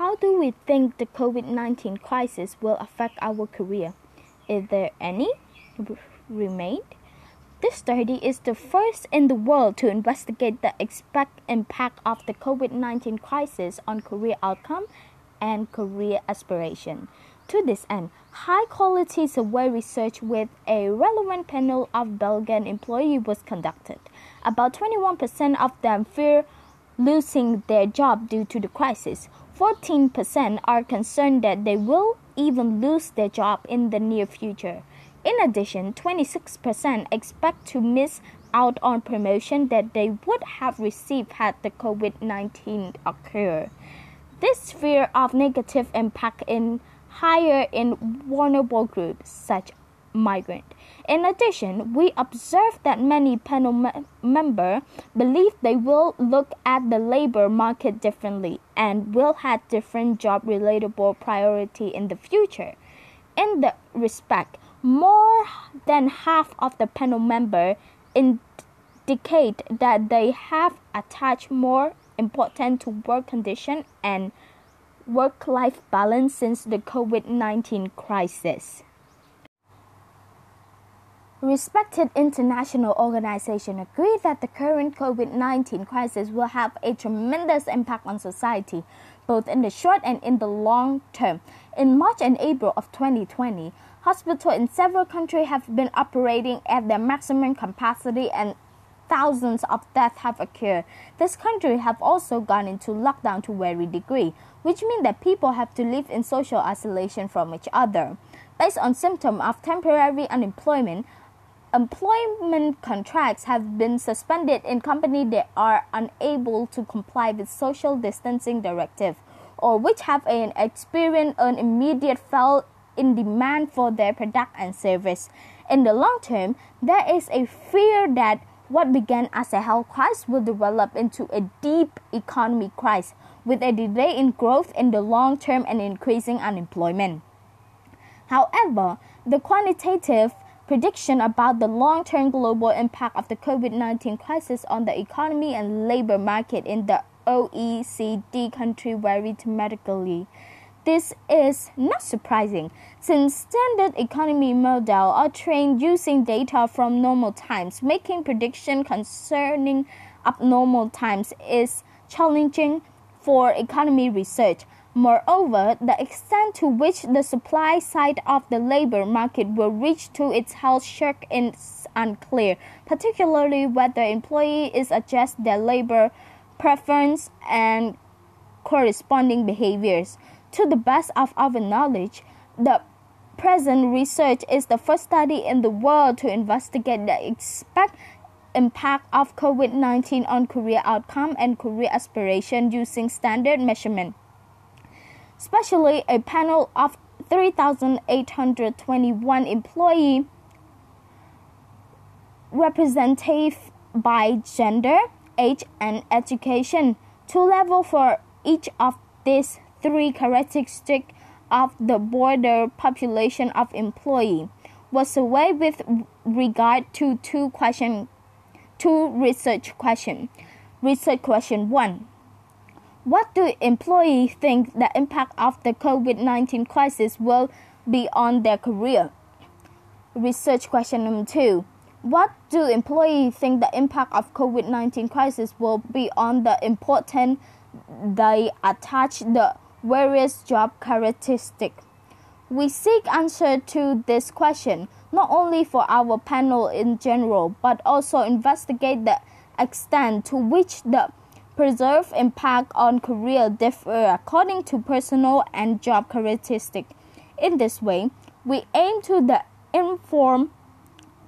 How do we think the COVID 19 crisis will affect our career? Is there any remained? This study is the first in the world to investigate the expected impact of the COVID 19 crisis on career outcome and career aspiration. To this end, high quality survey research with a relevant panel of Belgian employees was conducted. About 21% of them fear losing their job due to the crisis. 14% are concerned that they will even lose their job in the near future. In addition, 26% expect to miss out on promotion that they would have received had the COVID-19 occurred. This fear of negative impact in higher in vulnerable groups such migrant. In addition, we observed that many panel me- members believe they will look at the labor market differently and will have different job relatable priority in the future. In the respect, more than half of the panel members indicate that they have attached more importance to work condition and work-life balance since the COVID-19 crisis. Respected international organizations agree that the current COVID 19 crisis will have a tremendous impact on society, both in the short and in the long term. In March and April of 2020, Hospitals in several countries have been operating at their maximum capacity and thousands of deaths have occurred. This country have also gone into lockdown to a degree, which means that people have to live in social isolation from each other. Based on symptoms of temporary unemployment, employment contracts have been suspended in companies that are unable to comply with social distancing directive or which have an experienced an immediate fall in demand for their product and service. In the long term, there is a fear that what began as a health crisis will develop into a deep economic crisis with a delay in growth in the long term and increasing unemployment. However, the quantitative prediction about the long term global impact of the COVID 19 crisis on the economy and labor market in the OECD country vary dramatically. This is not surprising, since standard economy models are trained using data from normal times. Making prediction concerning abnormal times is challenging for economy research. Moreover, the extent to which the supply side of the labor market will reach to its health shock is unclear, particularly whether employees adjust their labor preference and corresponding behaviors. To the best of our knowledge, the present research is the first study in the world to investigate the expected impact of COVID 19 on career outcome and career aspiration using standard measurement. Especially a panel of 3,821 employees representative by gender, age, and education, two level for each of these three characteristics of the broader population of employee was surveyed with regard to two question two research question. Research question one. What do employees think the impact of the COVID-19 crisis will be on their career? Research question number two. What do employees think the impact of COVID-19 crisis will be on the important they attach the various job characteristics. We seek answer to this question not only for our panel in general, but also investigate the extent to which the preserved impact on career differ according to personal and job characteristics. In this way, we aim to inform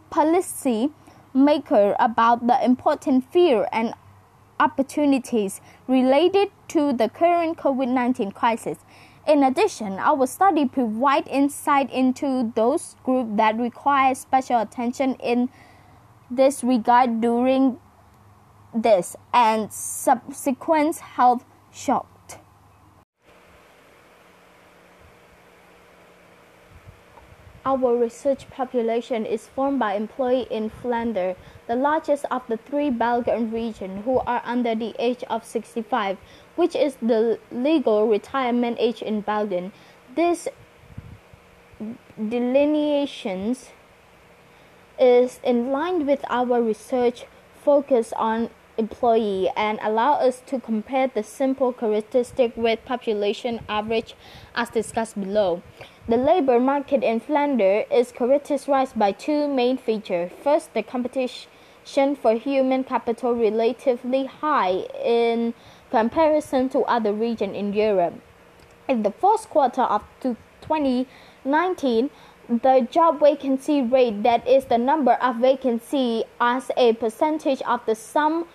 policy maker about the important fear and opportunities related to the current COVID 19 crisis. In addition, our study provides insight into those groups that require special attention in this regard during this and subsequent health shock. our research population is formed by employees in Flanders, the largest of the three Belgian regions, who are under the age of 65, which is the legal retirement age in Belgium. This delineations is in line with our research focus on employee and allow us to compare the simple characteristic with population average as discussed below. The labor market in Flanders is characterized by two main features. First, the competition for human capital relatively high in comparison to other regions in Europe. In the first quarter of 2019, the job vacancy rate, that is the number of vacancy as a percentage of the sum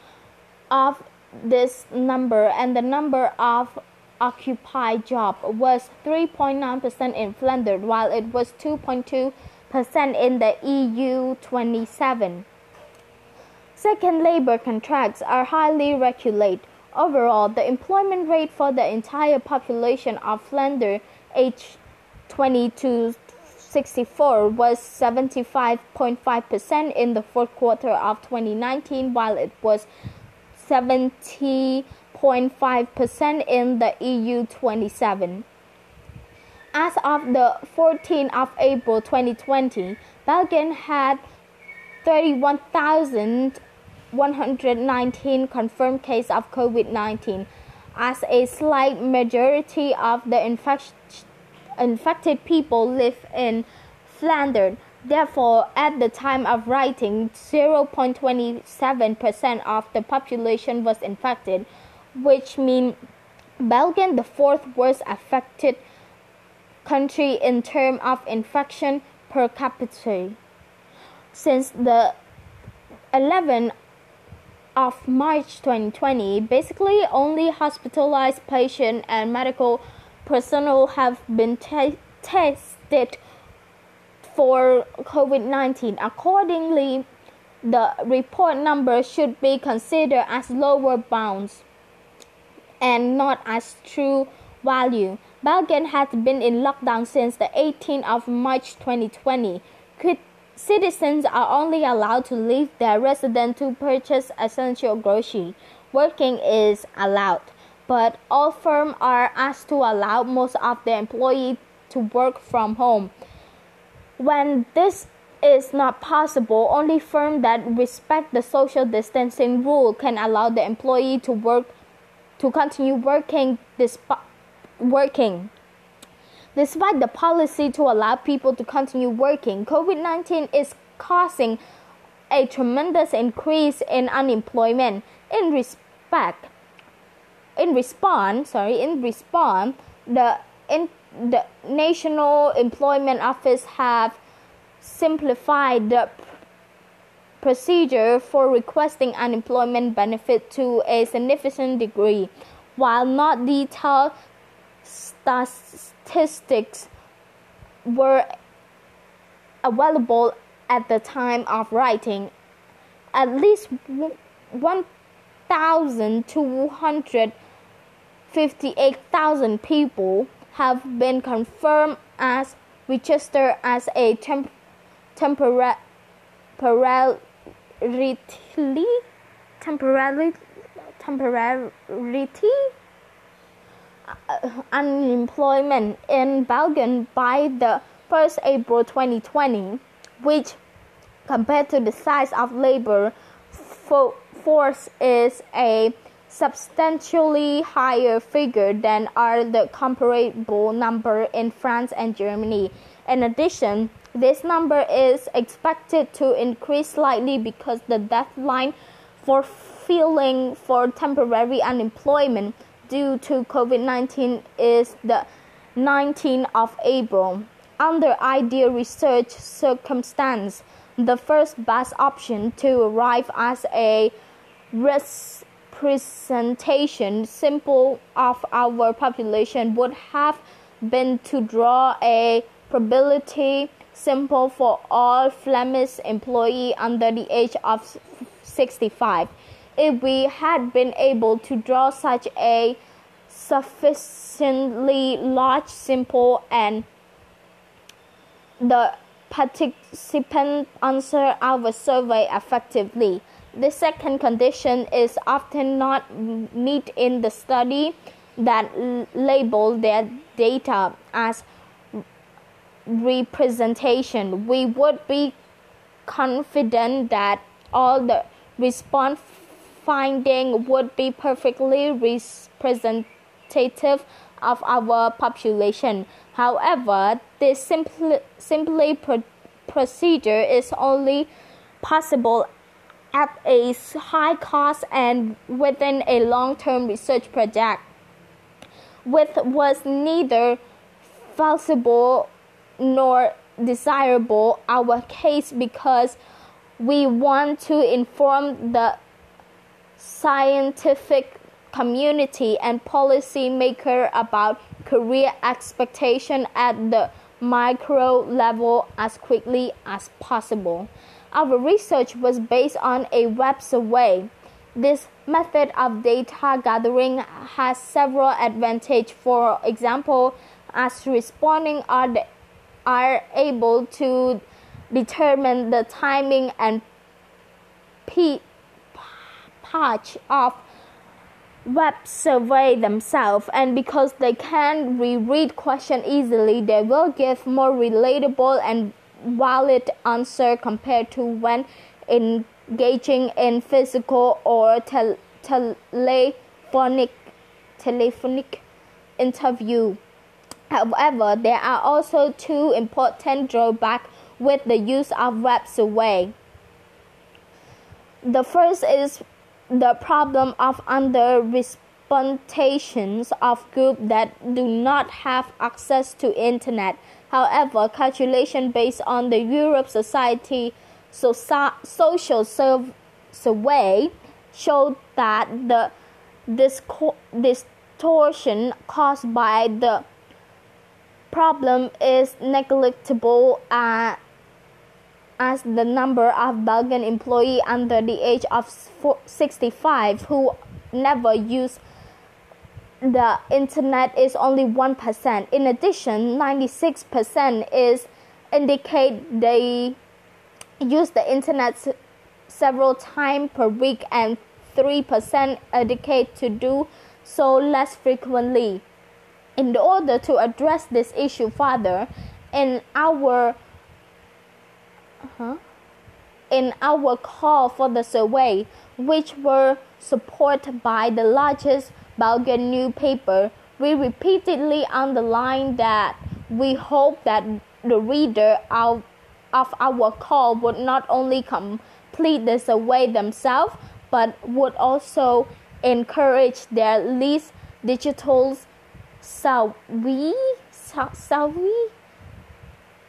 of this number and the number of occupied job was 3.9% in Flanders while it was 2.2% in the EU 27. Second, labor contracts are highly regulated. Overall, the employment rate for the entire population of Flanders aged 20 to 64 was 75.5% in the fourth quarter of 2019 while it was 70.5% in the EU 27. As of the 14th of April 2020, Belgium had 31,119 confirmed cases of COVID-19 as a slight majority of the infect- infected people live in Flanders. Therefore, at the time of writing, 0.27% of the population was infected, which means Belgium, the fourth worst affected country in terms of infection per capita. Since the 11th of March 2020, basically only hospitalized patients and medical personnel have been te- tested for COVID 19. Accordingly, the report number should be considered as lower bounds and not as true value. Belgium has been in lockdown since the 18th of March 2020. Citizens are only allowed to leave their residence to purchase essential groceries. Working is allowed, but all firms are asked to allow most of their employees to work from home. When this is not possible, only firms that respect the social distancing rule can allow the employee to work to continue working despite working. Despite the policy to allow people to continue working, COVID-19 is causing a tremendous increase in unemployment. In respect, in response, sorry, in response, the in the National Employment Office have simplified the procedure for requesting unemployment benefit to a significant degree. While not detailed statistics were available at the time of writing, at least 1,258,000 people have been confirmed as registered as a temp- temporary temporarily temporarily temporarily uh, unemployment in Belgium by the 1st April 2020, which compared to the size of labor force is a substantially higher figure than are the comparable number in France and Germany. In addition, this number is expected to increase slightly because the deadline for filing for temporary unemployment due to COVID-19 is the 19th of April. Under ideal research circumstance, the first best option to arrive as a risk representation simple of our population would have been to draw a probability simple for all Flemish employees under the age of 65. If we had been able to draw such a sufficiently large, simple, and the participant answer our survey effectively. The second condition is often not met in the study that label their data as representation. We would be confident that all the response finding would be perfectly representative of our population. However, this simply, simply pro- procedure is only possible at a high cost and within a long-term research project, which was neither feasible nor desirable our case because we want to inform the scientific community and policymaker about career expectation at the micro level as quickly as possible. Our research was based on a web survey. This method of data gathering has several advantages. For example, as responding are, are able to determine the timing and patch of web survey themselves and because they can reread question easily they will give more relatable and valid answer compared to when engaging in physical or tel- telephonic telephonic interview however there are also two important drawbacks with the use of web survey the first is the problem of underrepresentations of groups that do not have access to internet. However, calculation based on the Europe Society Social Survey showed that the distortion caused by the problem is negligible uh, as the number of Belgian employees under the age of 65 who never use the internet is only 1%. In addition, 96% is indicate they use the internet several times per week and 3% indicate to do so less frequently. In order to address this issue further, in our uh-huh. In our call for the survey, which were supported by the largest Belgian newspaper, we repeatedly underlined that we hope that the reader of, of our call would not only complete the survey themselves, but would also encourage their least digital savvy,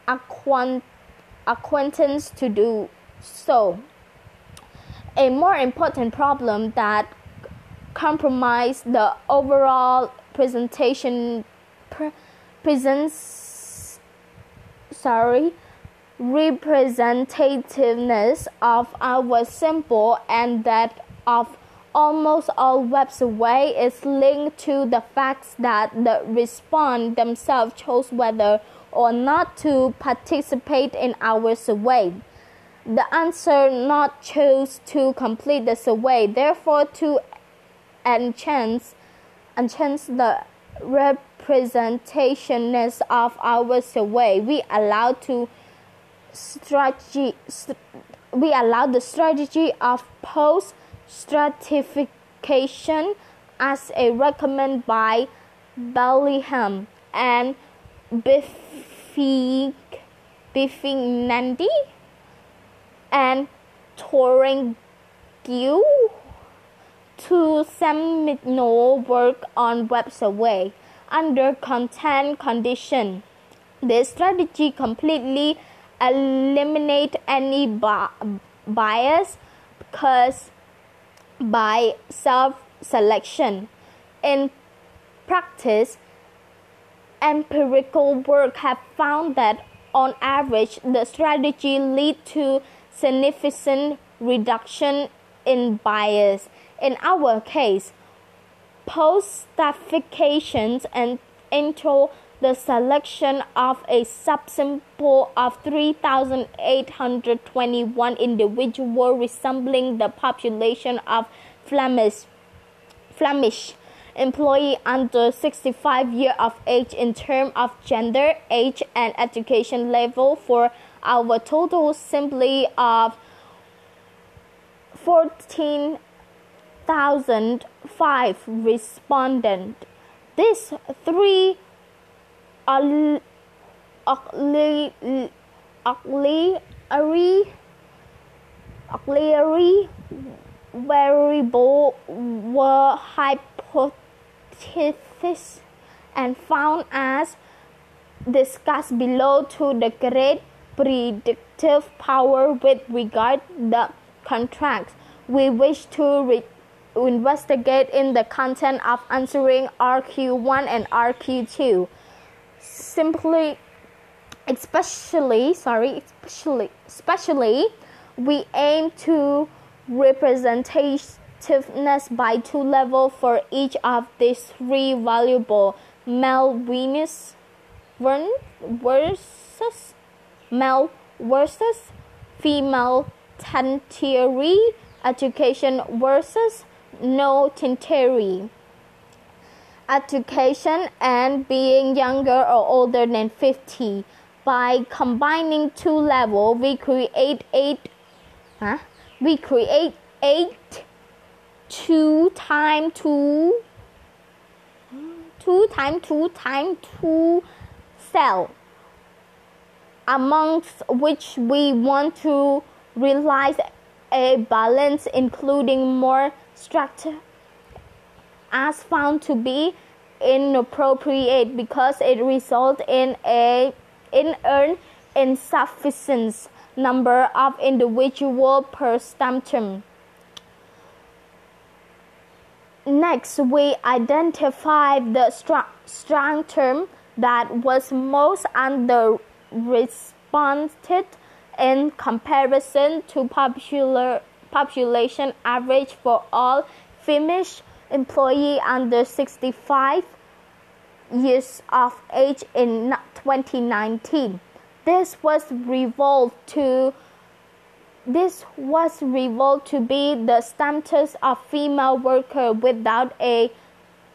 acquaintance acquaintance to do so. A more important problem that compromise the overall presentation pre- presents sorry representativeness of our sample and that of almost all web survey is linked to the fact that the respondents themselves chose whether or not to participate in our survey. The answer not chose to complete the survey, therefore to enhance, enhance the representationness of our survey, we allow to strategy we allow the strategy of post stratification as a recommend by Bellingham and Biffing, Biffing and Touring Gill to seminal work on web survey under content condition. This strategy completely eliminate any bias because by self selection. In practice, empirical work have found that on average the strategy lead to significant reduction in bias. In our case, post-stratifications and intro the selection of a subsample of 3,821 individuals resembling the population of Flemish, Flemish employee under 65 years of age in terms of gender, age, and education level for our total simply of 14,005 respondents. These three auxiliary, auxiliary variable were hypotheses and found as discussed below to the great predictive power with regard the contracts. We wish to re- investigate in the content of answering RQ1 and RQ2. Simply, especially, sorry, especially, especially, we aim to representativeness by two levels for each of these three valuable male Venus versus male versus female tertiary education versus no tertiary education and being younger or older than 50 by combining two levels we create eight huh? we create eight two time two two time two time two cell amongst which we want to realize a balance including more structure as found to be inappropriate because it results in a in an insufficient number of individual per symptom. Next, we identify the strong term that was most under responded in comparison to popular population average for all Finnish employee under 65 years of age in 2019. This was revealed to this was revealed to be the status of female worker without a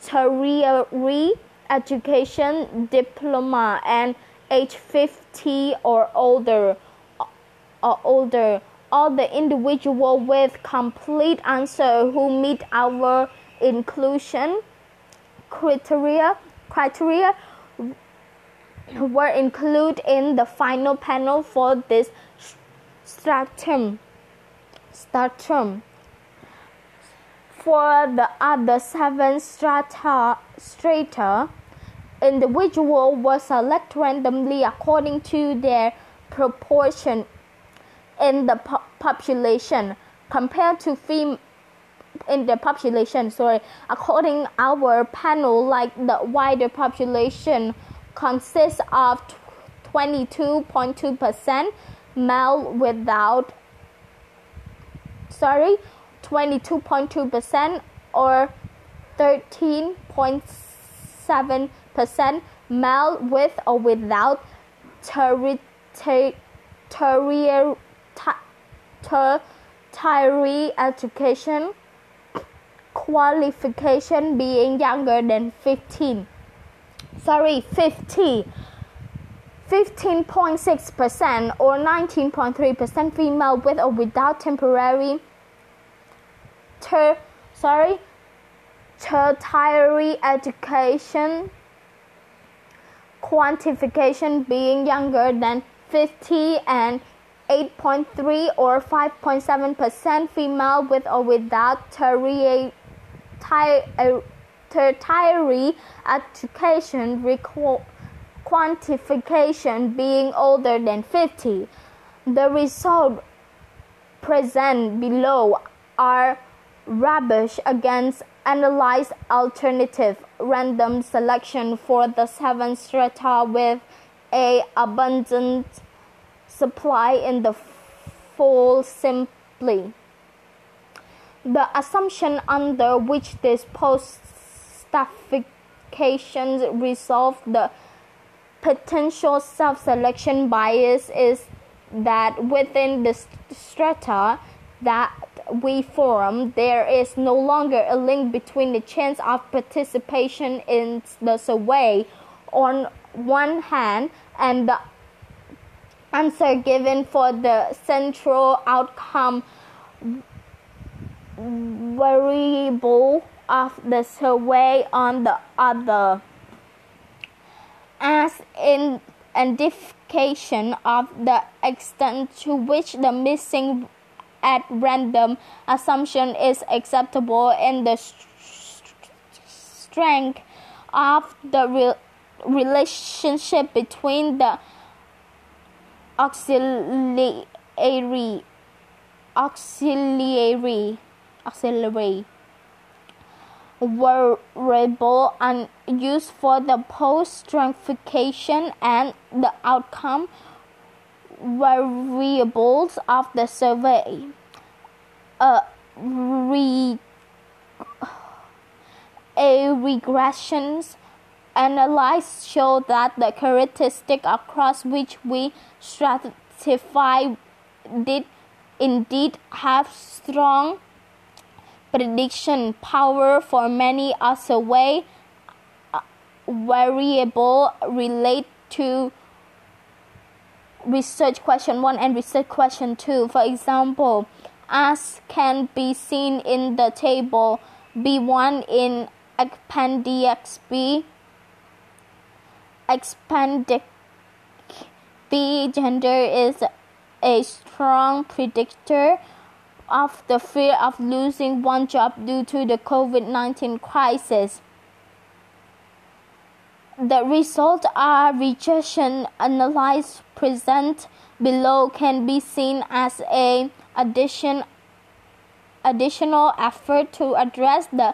tertiary education diploma and age 50 or older or older all the individual with complete answer who meet our inclusion criteria criteria were included in the final panel for this stratum. stratum. For the other seven strata, strata individual were selected randomly according to their proportion in the po- population compared to fem- in the population sorry. According our panel like the wider population consists of 22.2% male without sorry 22.2% or 13.7% male with or without tertiary tertiary education qualification being younger than 15 sorry 50 15.6% or 19.3% female with or without temporary ter, sorry tertiary education quantification being younger than 50 and 8.3 or 5.7% female with or without tertiary uh, tertiary education quantification being older than 50. The results present below are rubbish against analyzed alternative random selection for the seven strata with a abundant supply in the fall simply. The assumption under which this post statifications resolve the potential self selection bias is that within the strata that we form, there is no longer a link between the chance of participation in the survey on one hand and the answer given for the central outcome variable of the survey on the other. As in identification of the extent to which the missing at random assumption is acceptable in the strength of the re- relationship between the auxiliary. Auxiliary. Auxiliary. Variable and used for the post stratification and the outcome variables of the survey. A, re, a regressions analysis show that the characteristic across which we stratify did indeed have strong prediction power for many a way uh, variable relate to research question 1 and research question 2 for example as can be seen in the table b1 in appendix b b gender is a strong predictor of the fear of losing one job due to the COVID 19 crisis. The results are rejection analysis present below can be seen as a addition, additional effort to address the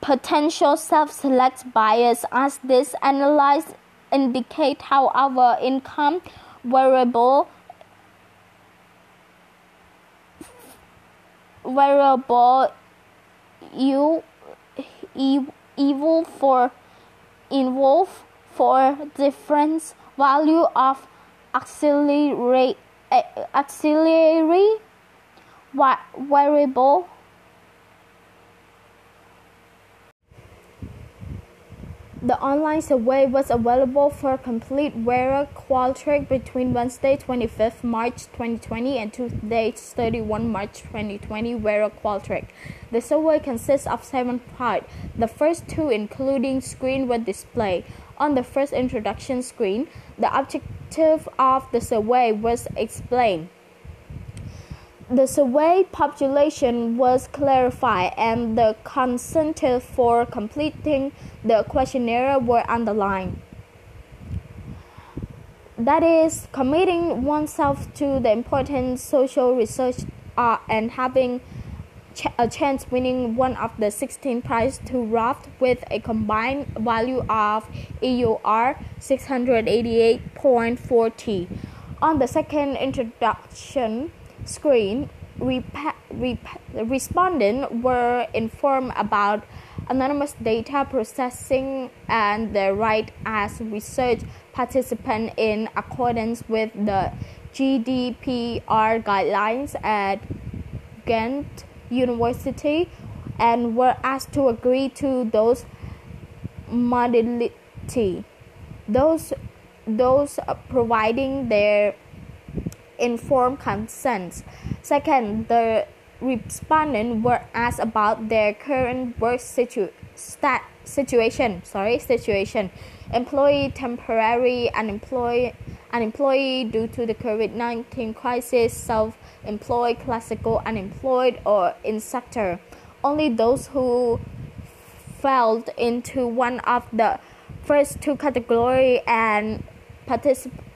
potential self-select bias as this analysis indicate how our income variable variable you evil for involve for difference value of auxiliary eh, auxiliary variable The online survey was available for complete Vera Qualtrics between Wednesday 25th March 2020 and Tuesday 31 March 2020 Vera Qualtrics. The survey consists of seven parts. The first two, including screen, were displayed. On the first introduction screen, the objective of the survey was explained. The survey population was clarified and the consented for completing the questionnaire were underlined. That is, committing oneself to the important social research uh, and having ch- a chance winning one of the 16 prizes to raft with a combined value of EUR 688.40. On the second introduction, screen, rep- rep- respondents were informed about anonymous data processing and their right as research participants in accordance with the GDPR guidelines at Ghent University and were asked to agree to those modality those those providing their informed consent. Second, the respondents were asked about their current work situ- stat- situation. Sorry, situation. Employee temporary unemployed, unemployed due to the COVID nineteen crisis, self-employed, classical unemployed, or in sector. Only those who fell into one of the first two categories and participate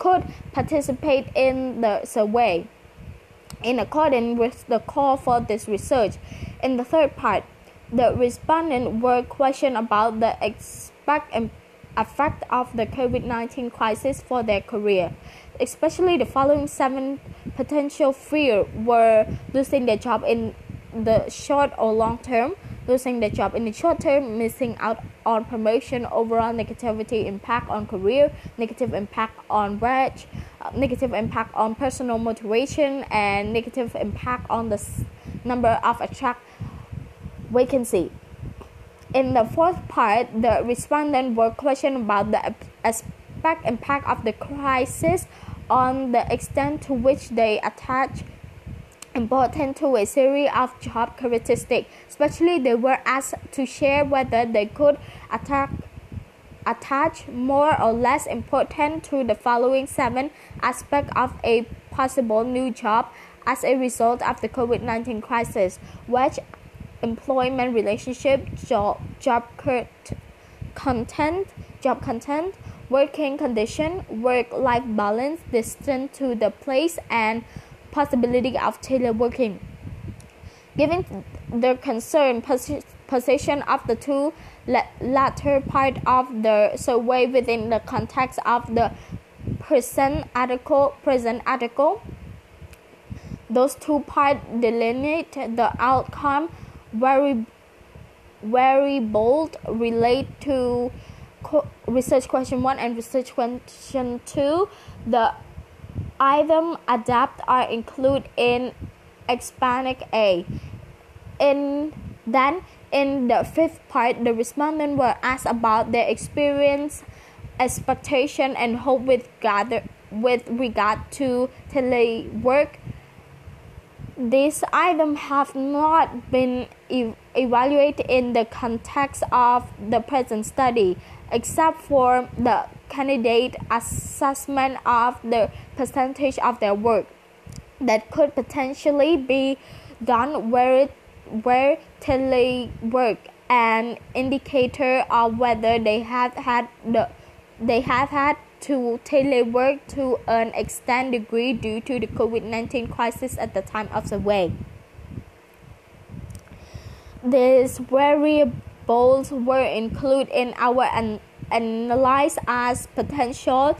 could participate in the survey in accordance with the call for this research. In the third part, the respondents were questioned about the expect um, effect of the COVID 19 crisis for their career. Especially the following seven potential fears were losing their job in the short or long term, losing the job in the short term, missing out on promotion, overall negativity impact on career, negative impact on wage, uh, negative impact on personal motivation, and negative impact on the number of attract vacancy. In the fourth part, the respondents were questioned about the aspect impact of the crisis on the extent to which they attach important to a series of job characteristics. Especially, they were asked to share whether they could attack, attach more or less importance to the following seven aspects of a possible new job as a result of the COVID 19 crisis, which employment relationship, job, job content, job content, working condition, work-life balance, distance to the place, and possibility of teleworking. Given the concern position of the two latter part of the survey within the context of the present article, present article, those two parts delineate the outcome very very bold relate to research question 1 and research question 2 the item adapt are included in expanded a. In then in the fifth part the respondents were asked about their experience expectation and hope with gather with regard to telework. These items have not been ev- evaluated in the context of the present study, except for the candidate assessment of the percentage of their work that could potentially be done where it, where telework an indicator of whether they have had the they have had to telework to an extent degree due to the COVID 19 crisis at the time of the survey. These variables were included in our an- analysis as potential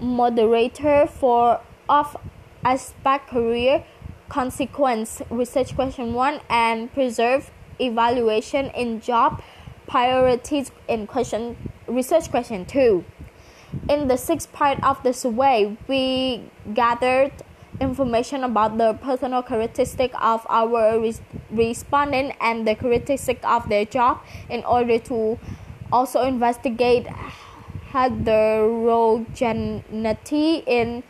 moderator for of aspect career consequence. Research question 1 and preserve evaluation in job priorities in question research question 2 in the sixth part of the survey, we gathered information about the personal characteristic of our res- respondent and the characteristic of their job in order to also investigate heterogeneity in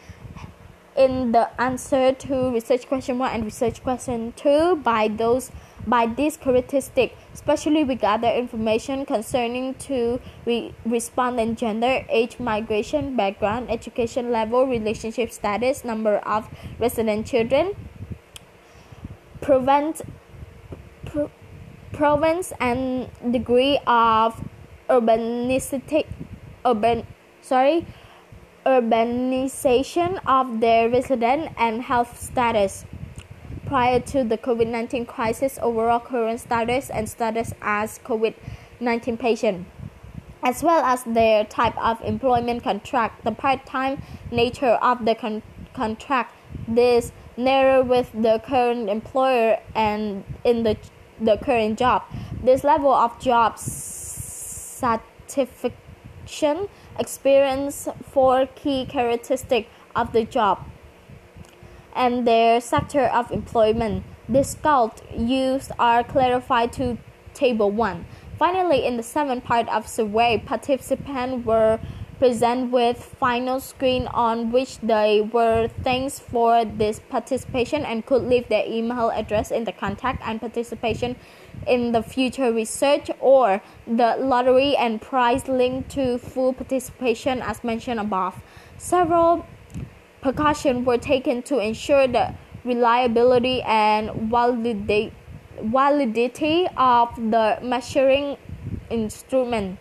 in the answer to research question 1 and research question 2 by those by this characteristic, especially we gather information concerning to re- respondent gender, age, migration, background, education level, relationship status, number of resident children, prevent, pro- province and degree of urbanicity, urban, sorry, urbanization of their resident and health status. Prior to the COVID 19 crisis, overall current status, and status as COVID 19 patient, as well as their type of employment contract, the part time nature of the con- contract, this narrow with the current employer and in the, the current job, this level of job satisfaction experience four key characteristics of the job and their sector of employment. The scout used are clarified to Table 1. Finally, in the seventh part of survey, participants were presented with final screen on which they were thanks for this participation and could leave their email address in the contact and participation in the future research or the lottery and prize linked to full participation as mentioned above. Several precautions were taken to ensure the reliability and validity of the measuring instrument.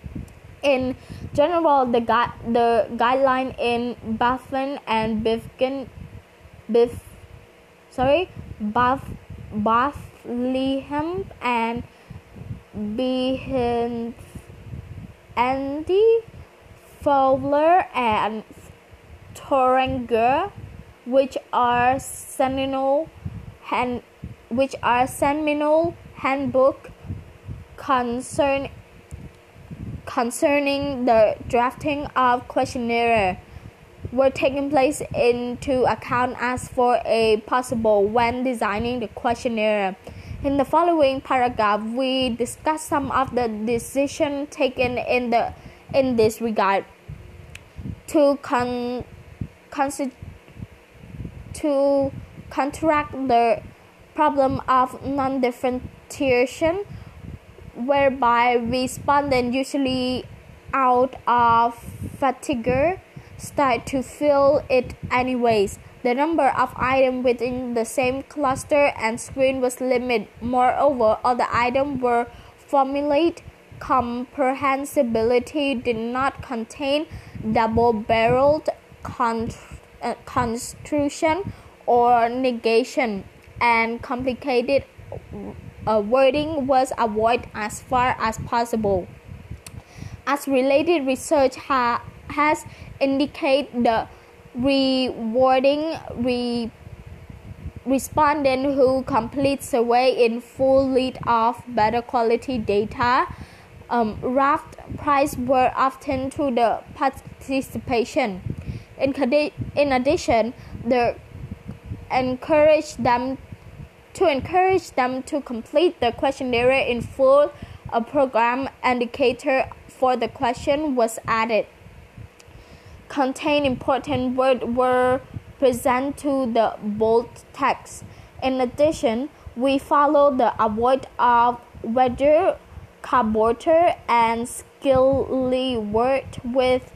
In general, the, gui- the guideline in Bethlehem and Bifkin, Bif, sorry, Bath, Bath, Bethlehem and Behn, Andy, Fowler, and Toranger, which are seminal hand, which are seminal handbook concern, concerning the drafting of questionnaire were taken place into account as for a possible when designing the questionnaire. In the following paragraph, we discuss some of the decisions taken in the in this regard to con, to counteract the problem of non-differentiation, whereby respondents usually out of fatigue start to fill it anyways. The number of items within the same cluster and screen was limited. Moreover, all the items were formulate comprehensibility did not contain double-barreled uh, construction or negation, and complicated uh, wording was avoided as far as possible. As related research ha- has indicated, the rewarding re- respondent who complete survey in full lead of better quality data um, raft prize were often to the participation. In, in addition, the encourage them to encourage them to complete the questionnaire in full. A program indicator for the question was added. Contain important words were present to the bold text. In addition, we follow the avoid of whether carburetor and skilly word with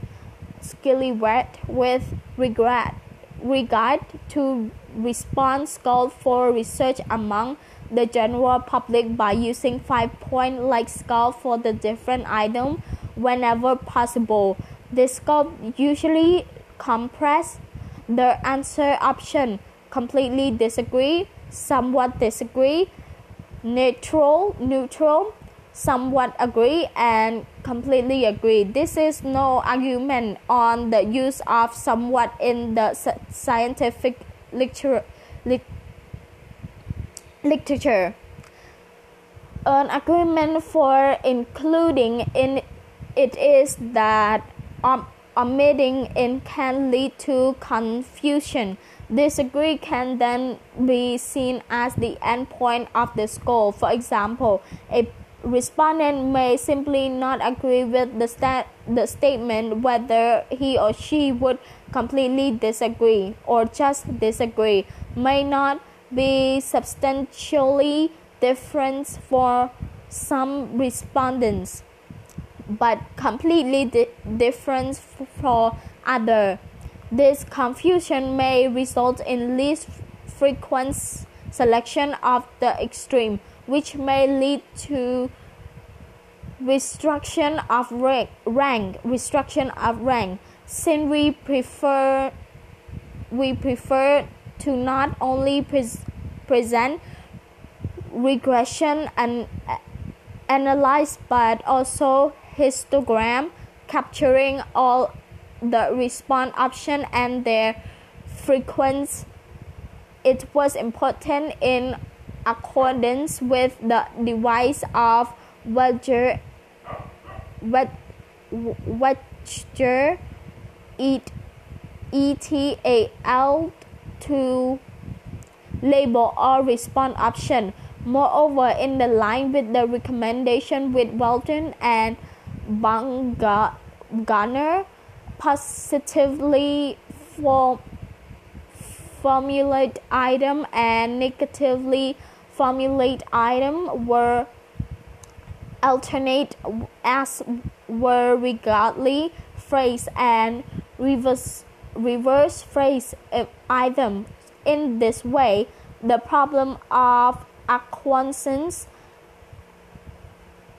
skilly word with regret regard to response called for research among the general public by using five point Likert scale for the different item whenever possible. This scope usually compress the answer option completely disagree, somewhat disagree, neutral, neutral, somewhat agree and completely agree. This is no argument on the use of somewhat in the scientific literature. literature. An agreement for including in it is that omitting it can lead to confusion. Disagree can then be seen as the end point of the score. For example, a respondent may simply not agree with the, stat- the statement whether he or she would completely disagree or just disagree may not be substantially different for some respondents but completely di- different for others. This confusion may result in least frequent selection of the extreme which may lead to restriction of rank, restriction of rank since we prefer we prefer to not only pre- present regression and analyze but also histogram capturing all the response option and their frequency it was important in accordance with the device of Wedger, Wedger, it, ETAL to label all response option. Moreover, in the line with the recommendation with Walton and Baumgartner, positively for formulate item and negatively formulate item were alternate as were regardly phrase and reverse reverse phrase uh, item. In this way, the problem of acquiescence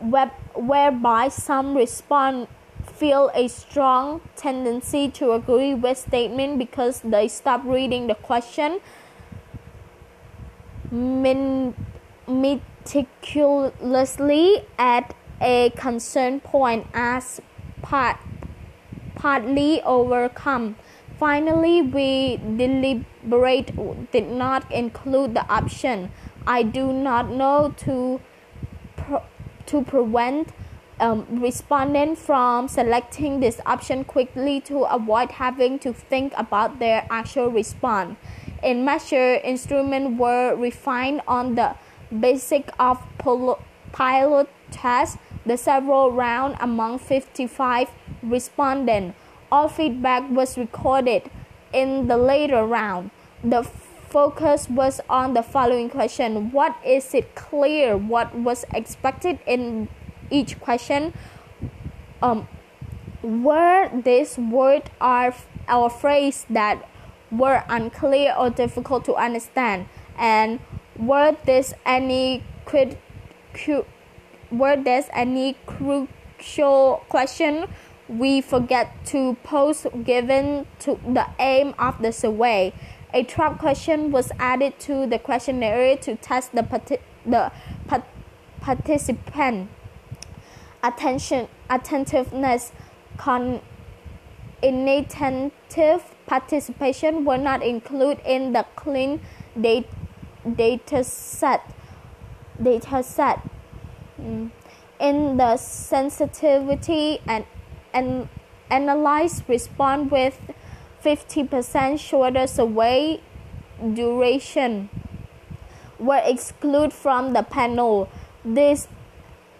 whereby some respond feel a strong tendency to agree with statement because they stop reading the question meticulously at a concern point as part, partly overcome. Finally, we deliberate did not include the option. I do not know to to prevent um, respondents from selecting this option quickly to avoid having to think about their actual response. In measure, instruments were refined on the basis of pilot tests, the several rounds among 55 respondents. All feedback was recorded in the later round. The focus was on the following question What is it clear what was expected in each question? Um, were these words or, or phrase that were unclear or difficult to understand? And were there any crit, were there any crucial question we forget to pose given to the aim of the survey? A trap question was added to the questionnaire to test the, the participant attention, attentiveness, con, inattentive participation were not included in the clean data, data set. Data set. Mm. In the sensitivity and, and analyze respond with 50% shorter survey duration were excluded from the panel. This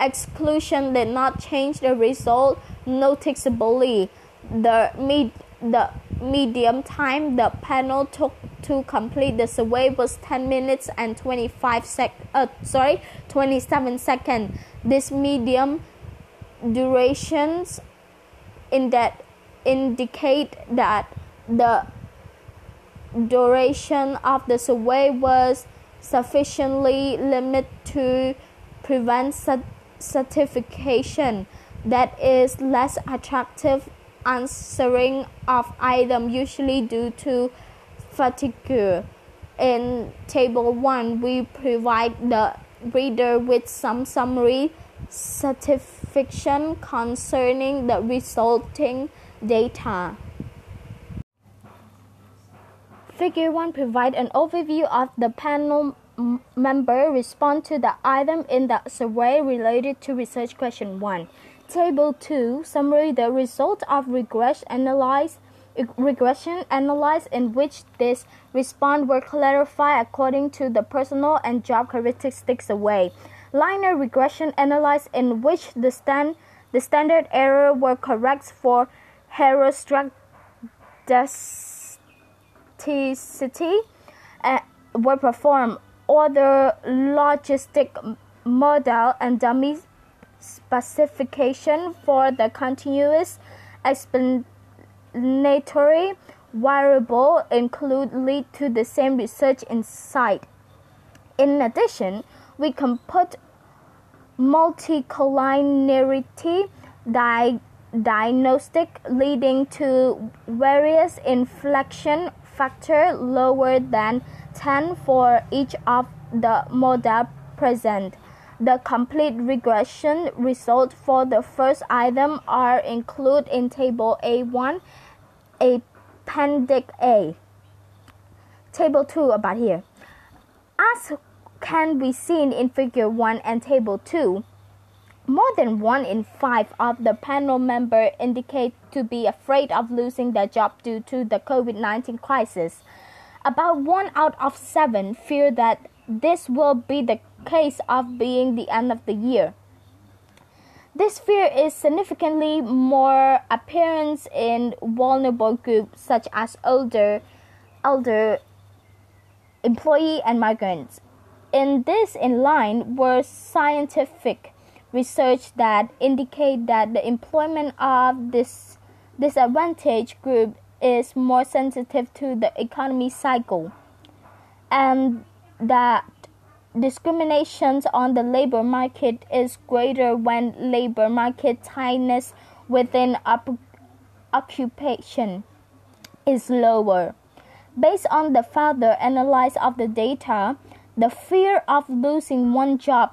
exclusion did not change the result noticeably. The, med- the medium time the panel took to complete the survey was 10 minutes and 25 sec uh, sorry 27 seconds this medium durations in that indicate that the duration of the survey was sufficiently limited to prevent certification that is less attractive answering of item usually due to fatigue. In table 1 we provide the reader with some summary certification concerning the resulting data. Figure 1 provides an overview of the panel member respond to the item in the survey related to research question 1. Table 2 summary the result of regression analysis regression analysis in which this response were clarified according to the personal and job characteristics away. Linear regression analysis in which the stand the standard error were correct for heterostructure elasticity uh, were performed. Other logistic model and dummy specification for the continuous explanatory variable include lead to the same research insight. In addition, we can put multicollinearity di- diagnostic leading to variance inflation factor lower than 10 for each of the model present. The complete regression results for the first item are included in Table A1, Appendix A. Table 2 about here. As can be seen in Figure 1 and Table 2, more than one in five of the panel members indicate to be afraid of losing their job due to the COVID 19 crisis. About one out of seven fear that this will be the case of being the end of the year. This fear is significantly more apparent in vulnerable groups such as older, elder employee and migrants. In this in line were scientific research that indicate that the employment of this disadvantaged group is more sensitive to the economy cycle and that discrimination on the labor market is greater when labor market tightness within op- occupation is lower. Based on the further analysis of the data, the fear of losing one job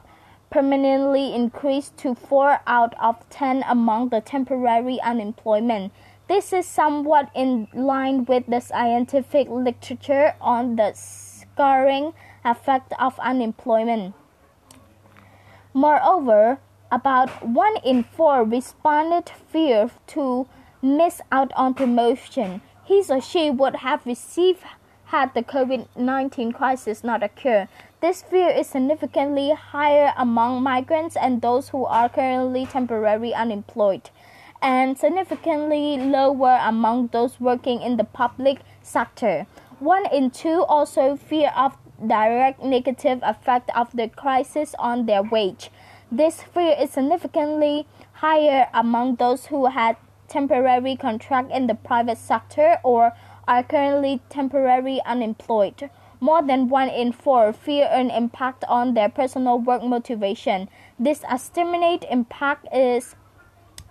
permanently increased to 4 out of 10 among the temporary unemployment. This is somewhat in line with the scientific literature on the scarring effect of unemployment. Moreover, About one in four responded fear to miss out on promotion he or she would have received had the COVID 19 crisis not occurred. This fear is significantly higher among migrants and those who are currently temporarily unemployed, and significantly lower among those working in the public sector. One in two also fear of direct negative effect of the crisis on their wage. This fear is significantly higher among those who had temporary contract in the private sector or are currently temporarily unemployed. More than one in four fear an impact on their personal work motivation. This estimated impact is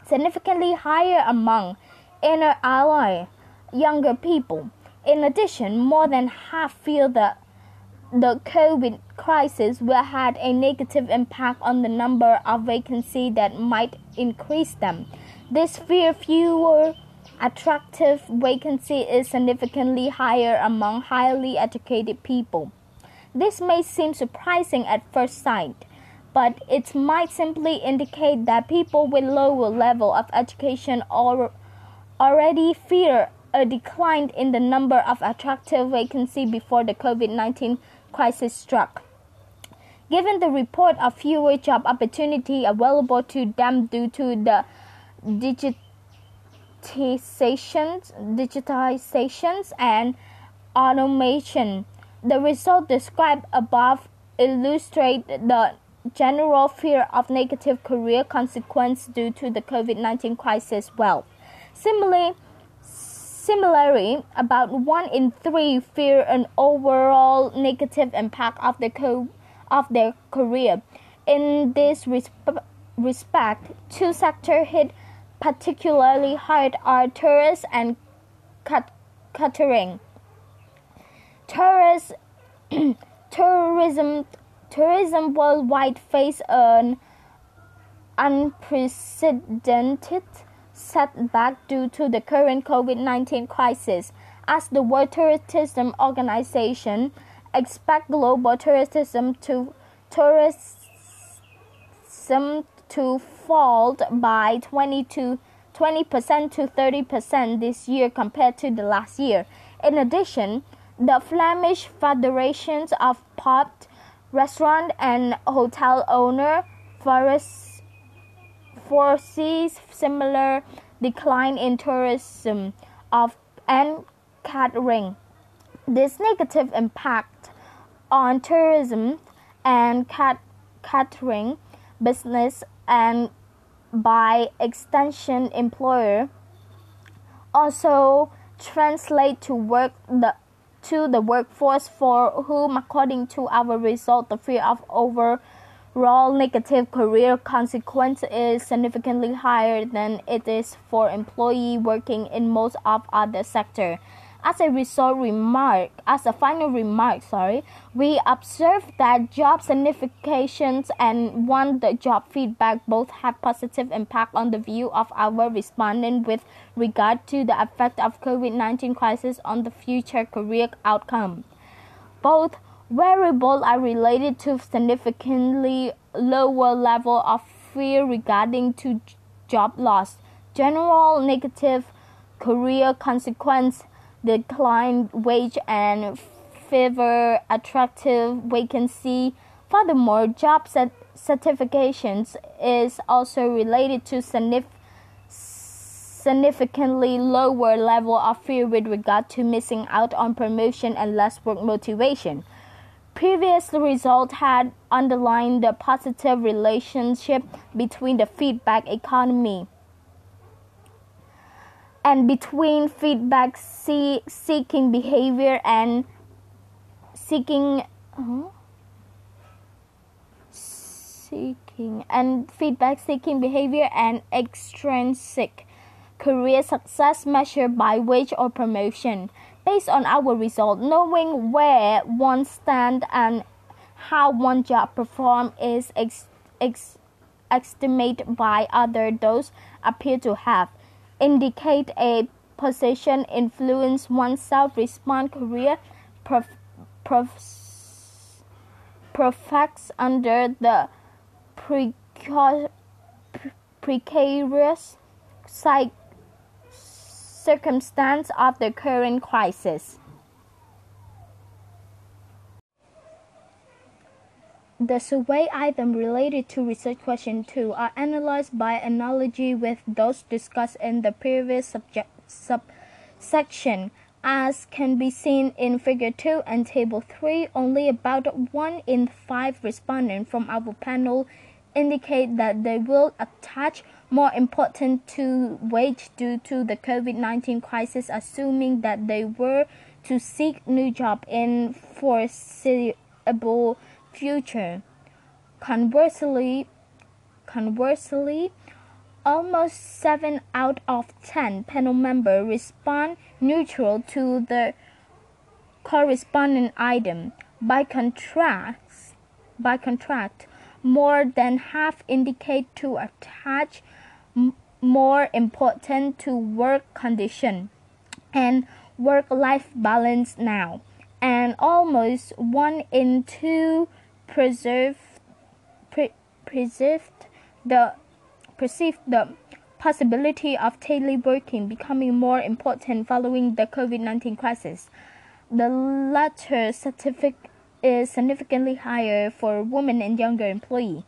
significantly higher among inner ally younger people. In addition, more than half feel that the COVID crisis will have a negative impact on the number of vacancies that might increase them. This fear fewer attractive vacancy is significantly higher among highly educated people. This may seem surprising at first sight, but it might simply indicate that people with lower level of education already fear a decline in the number of attractive vacancies before the COVID-19 crisis struck. Given the report of fewer job opportunities available to them due to the digitizations, digitizations and automation. The result described above illustrate the general fear of negative career consequences due to the COVID-19 crisis well. Similarly, similarly, about one in three fear an overall negative impact of the co- of their career. In this resp- respect, two sectors hit particularly hard are tourists and catering. Tourist, tourism, tourism worldwide face an unprecedented setback due to the current COVID-19 crisis, as the World Tourism Organization expect global tourism to tourism to fall by 20 to 20% to 30% this year compared to the last year. In addition, the Flemish Federations of Pub, Restaurant and Hotel Owner foresees similar decline in tourism of and catering. This negative impact on tourism and cat- catering business and by extension employer also translate to work the to the workforce for whom according to our result the fear of overall negative career consequence is significantly higher than it is for employee working in most of other sector as a result, remark as a final remark, sorry, we observed that job significations and one the job feedback both have positive impact on the view of our respondent with regard to the effect of COVID-19 crisis on the future career outcome. Both variables are related to significantly lower level of fear regarding to job loss, general negative career consequence declined wage and favor attractive vacancy. Furthermore, job certifications is also related to significantly lower level of fear with regard to missing out on promotion and less work motivation. Previous results had underlined the positive relationship between the feedback economy and between feedback see, seeking behavior and seeking uh, seeking and feedback seeking behavior and extrinsic career success measured by wage or promotion. Based on our result knowing where one stand and how one job perform is ex, ex, estimated by other those appear to have indicate a position influence oneself respond, career prof, prof, under the precarious circumstance of the current crisis. The survey items related to research question 2 are analyzed by analogy with those discussed in the previous subject, subsection. As can be seen in Figure 2 and Table 3, only about 1 in 5 respondents from our panel indicate that they will attach more importance to wage due to the COVID-19 crisis, assuming that they were to seek new job in foreseeable future. Conversely, conversely, almost 7 out of 10 panel members respond neutral to the corresponding item. By contrast, by contract, more than half indicate to attach more important to work condition and work life balance now. And almost 1 in 2 preserved, preserved the perceived the possibility of teleworking becoming more important following the COVID-19 crisis. The latter certificate is significantly higher for women and younger employees.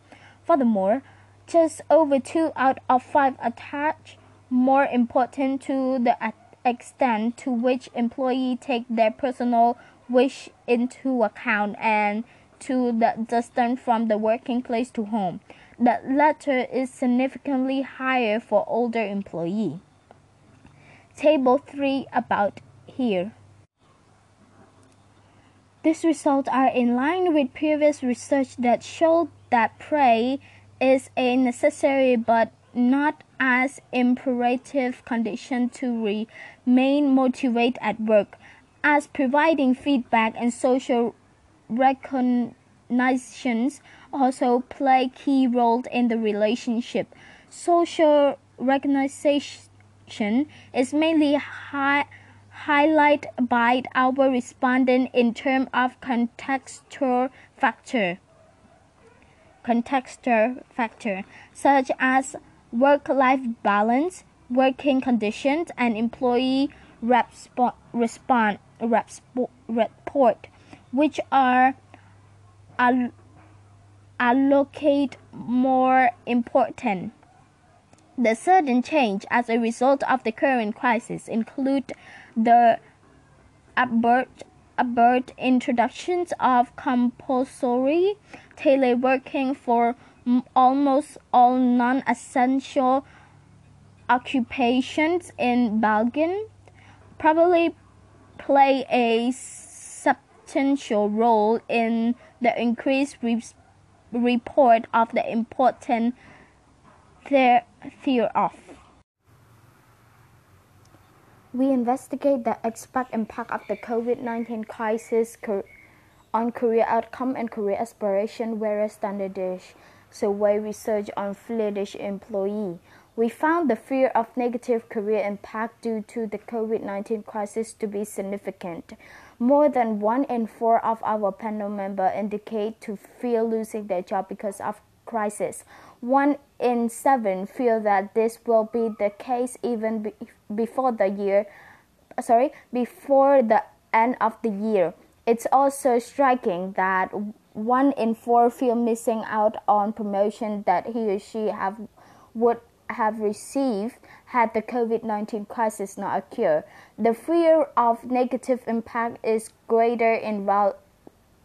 Furthermore, just over two out of five attach more important to the extent to which employee take their personal wish into account and to the distance from the working place to home. The latter is significantly higher for older employees. Table 3 about here. These results are in line with previous research that showed that pay is a necessary but not as imperative condition to remain motivated at work, as providing feedback and social recognitions also play key roles in the relationship. Social recognition is mainly high, highlighted by our respondent in terms of contextual factor. Contextual factor such as work-life balance, working conditions, and employee respo- respond, respo- report, which are allocate more important. The sudden change as a result of the current crisis include the abrupt, abrupt introductions of compulsory teleworking for almost all non-essential occupations in Belgium probably play a substantial role in the increased re- report of the important thereof. We investigate the expect impact of the COVID-19 crisis on career outcome and career aspiration, whereas standardish survey research on Flemish employee. We found the fear of negative career impact due to the COVID-19 crisis to be significant. More than one in four of our panel members indicate to fear losing their job because of crisis. One in seven feel that this will be the case even be before the year, sorry, before the end of the year. It's also striking that one in four feel missing out on promotion that he or she have would have received had the COVID 19 crisis not occurred. The fear of negative impact is greater in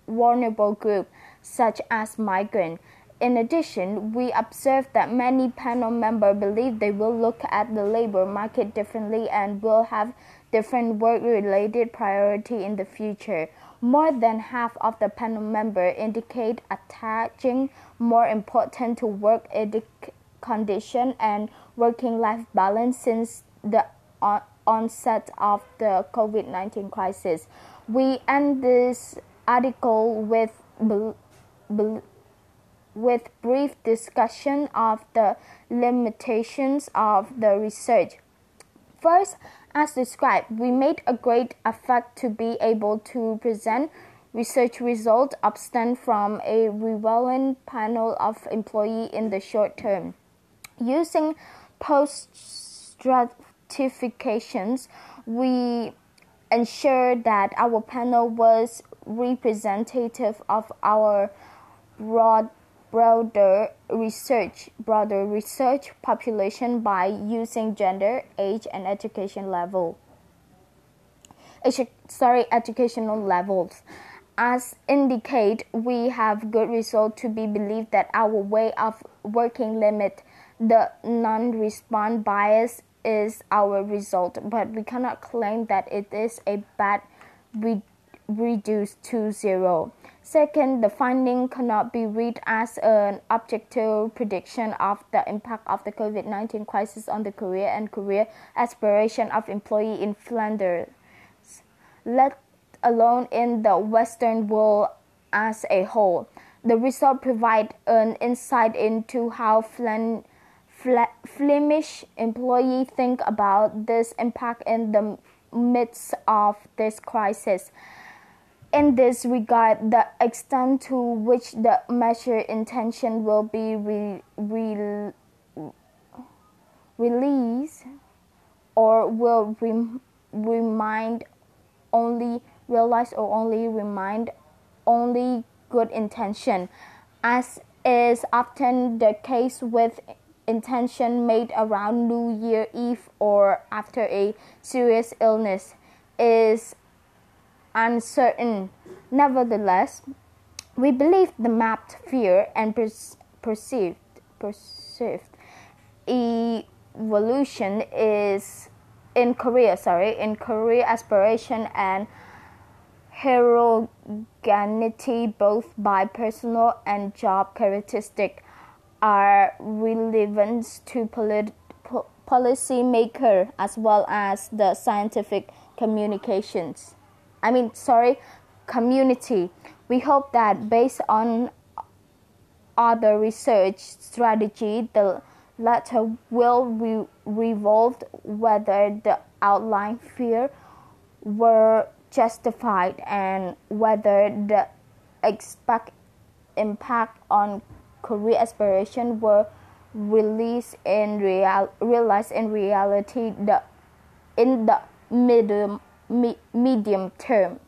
vulnerable groups such as migrants. In addition, we observed that many panel members believe they will look at the labor market differently and will have different work related priority in the future. More than half of the panel members indicate attaching more importance to work condition and working life balance since the onset of the COVID 19 crisis. We end this article with, with brief discussion of the limitations of the research. First, as described, we made a great effort to be able to present research results obtained from a relevant panel of employees in the short term. Using post stratifications, we ensured that our panel was representative of our broad broader research broader research population by using gender, age, and education level. Sorry, educational levels. As indicate, we have good result to be believed that our way of working limit the non-response bias is our result, but we cannot claim that it is a bad re- reduced to zero. Second, the finding cannot be read as an objective prediction of the impact of the COVID 19 crisis on the career and career aspiration of employees in Flanders, let alone in the Western world as a whole. The result provide an insight into how Flan- Flemish employee think about this impact in the midst of this crisis. In this regard, the extent to which the measure intention will be re- re- released or will rem- remind only realize or only remind only good intention, as is often the case with intention made around New Year Eve or after a serious illness, is uncertain. Nevertheless, we believe the mapped fear and perceived perceived evolution is in career sorry in career aspiration and heterogeneity both by personal and job characteristic are relevant to polit- po- policy maker as well as the scientific communications I mean, sorry, community. We hope that based on other research strategy, the latter will re- revolve whether the outline fear were justified and whether the expect impact on career aspiration were released in real realized in reality the in the medium me- medium term.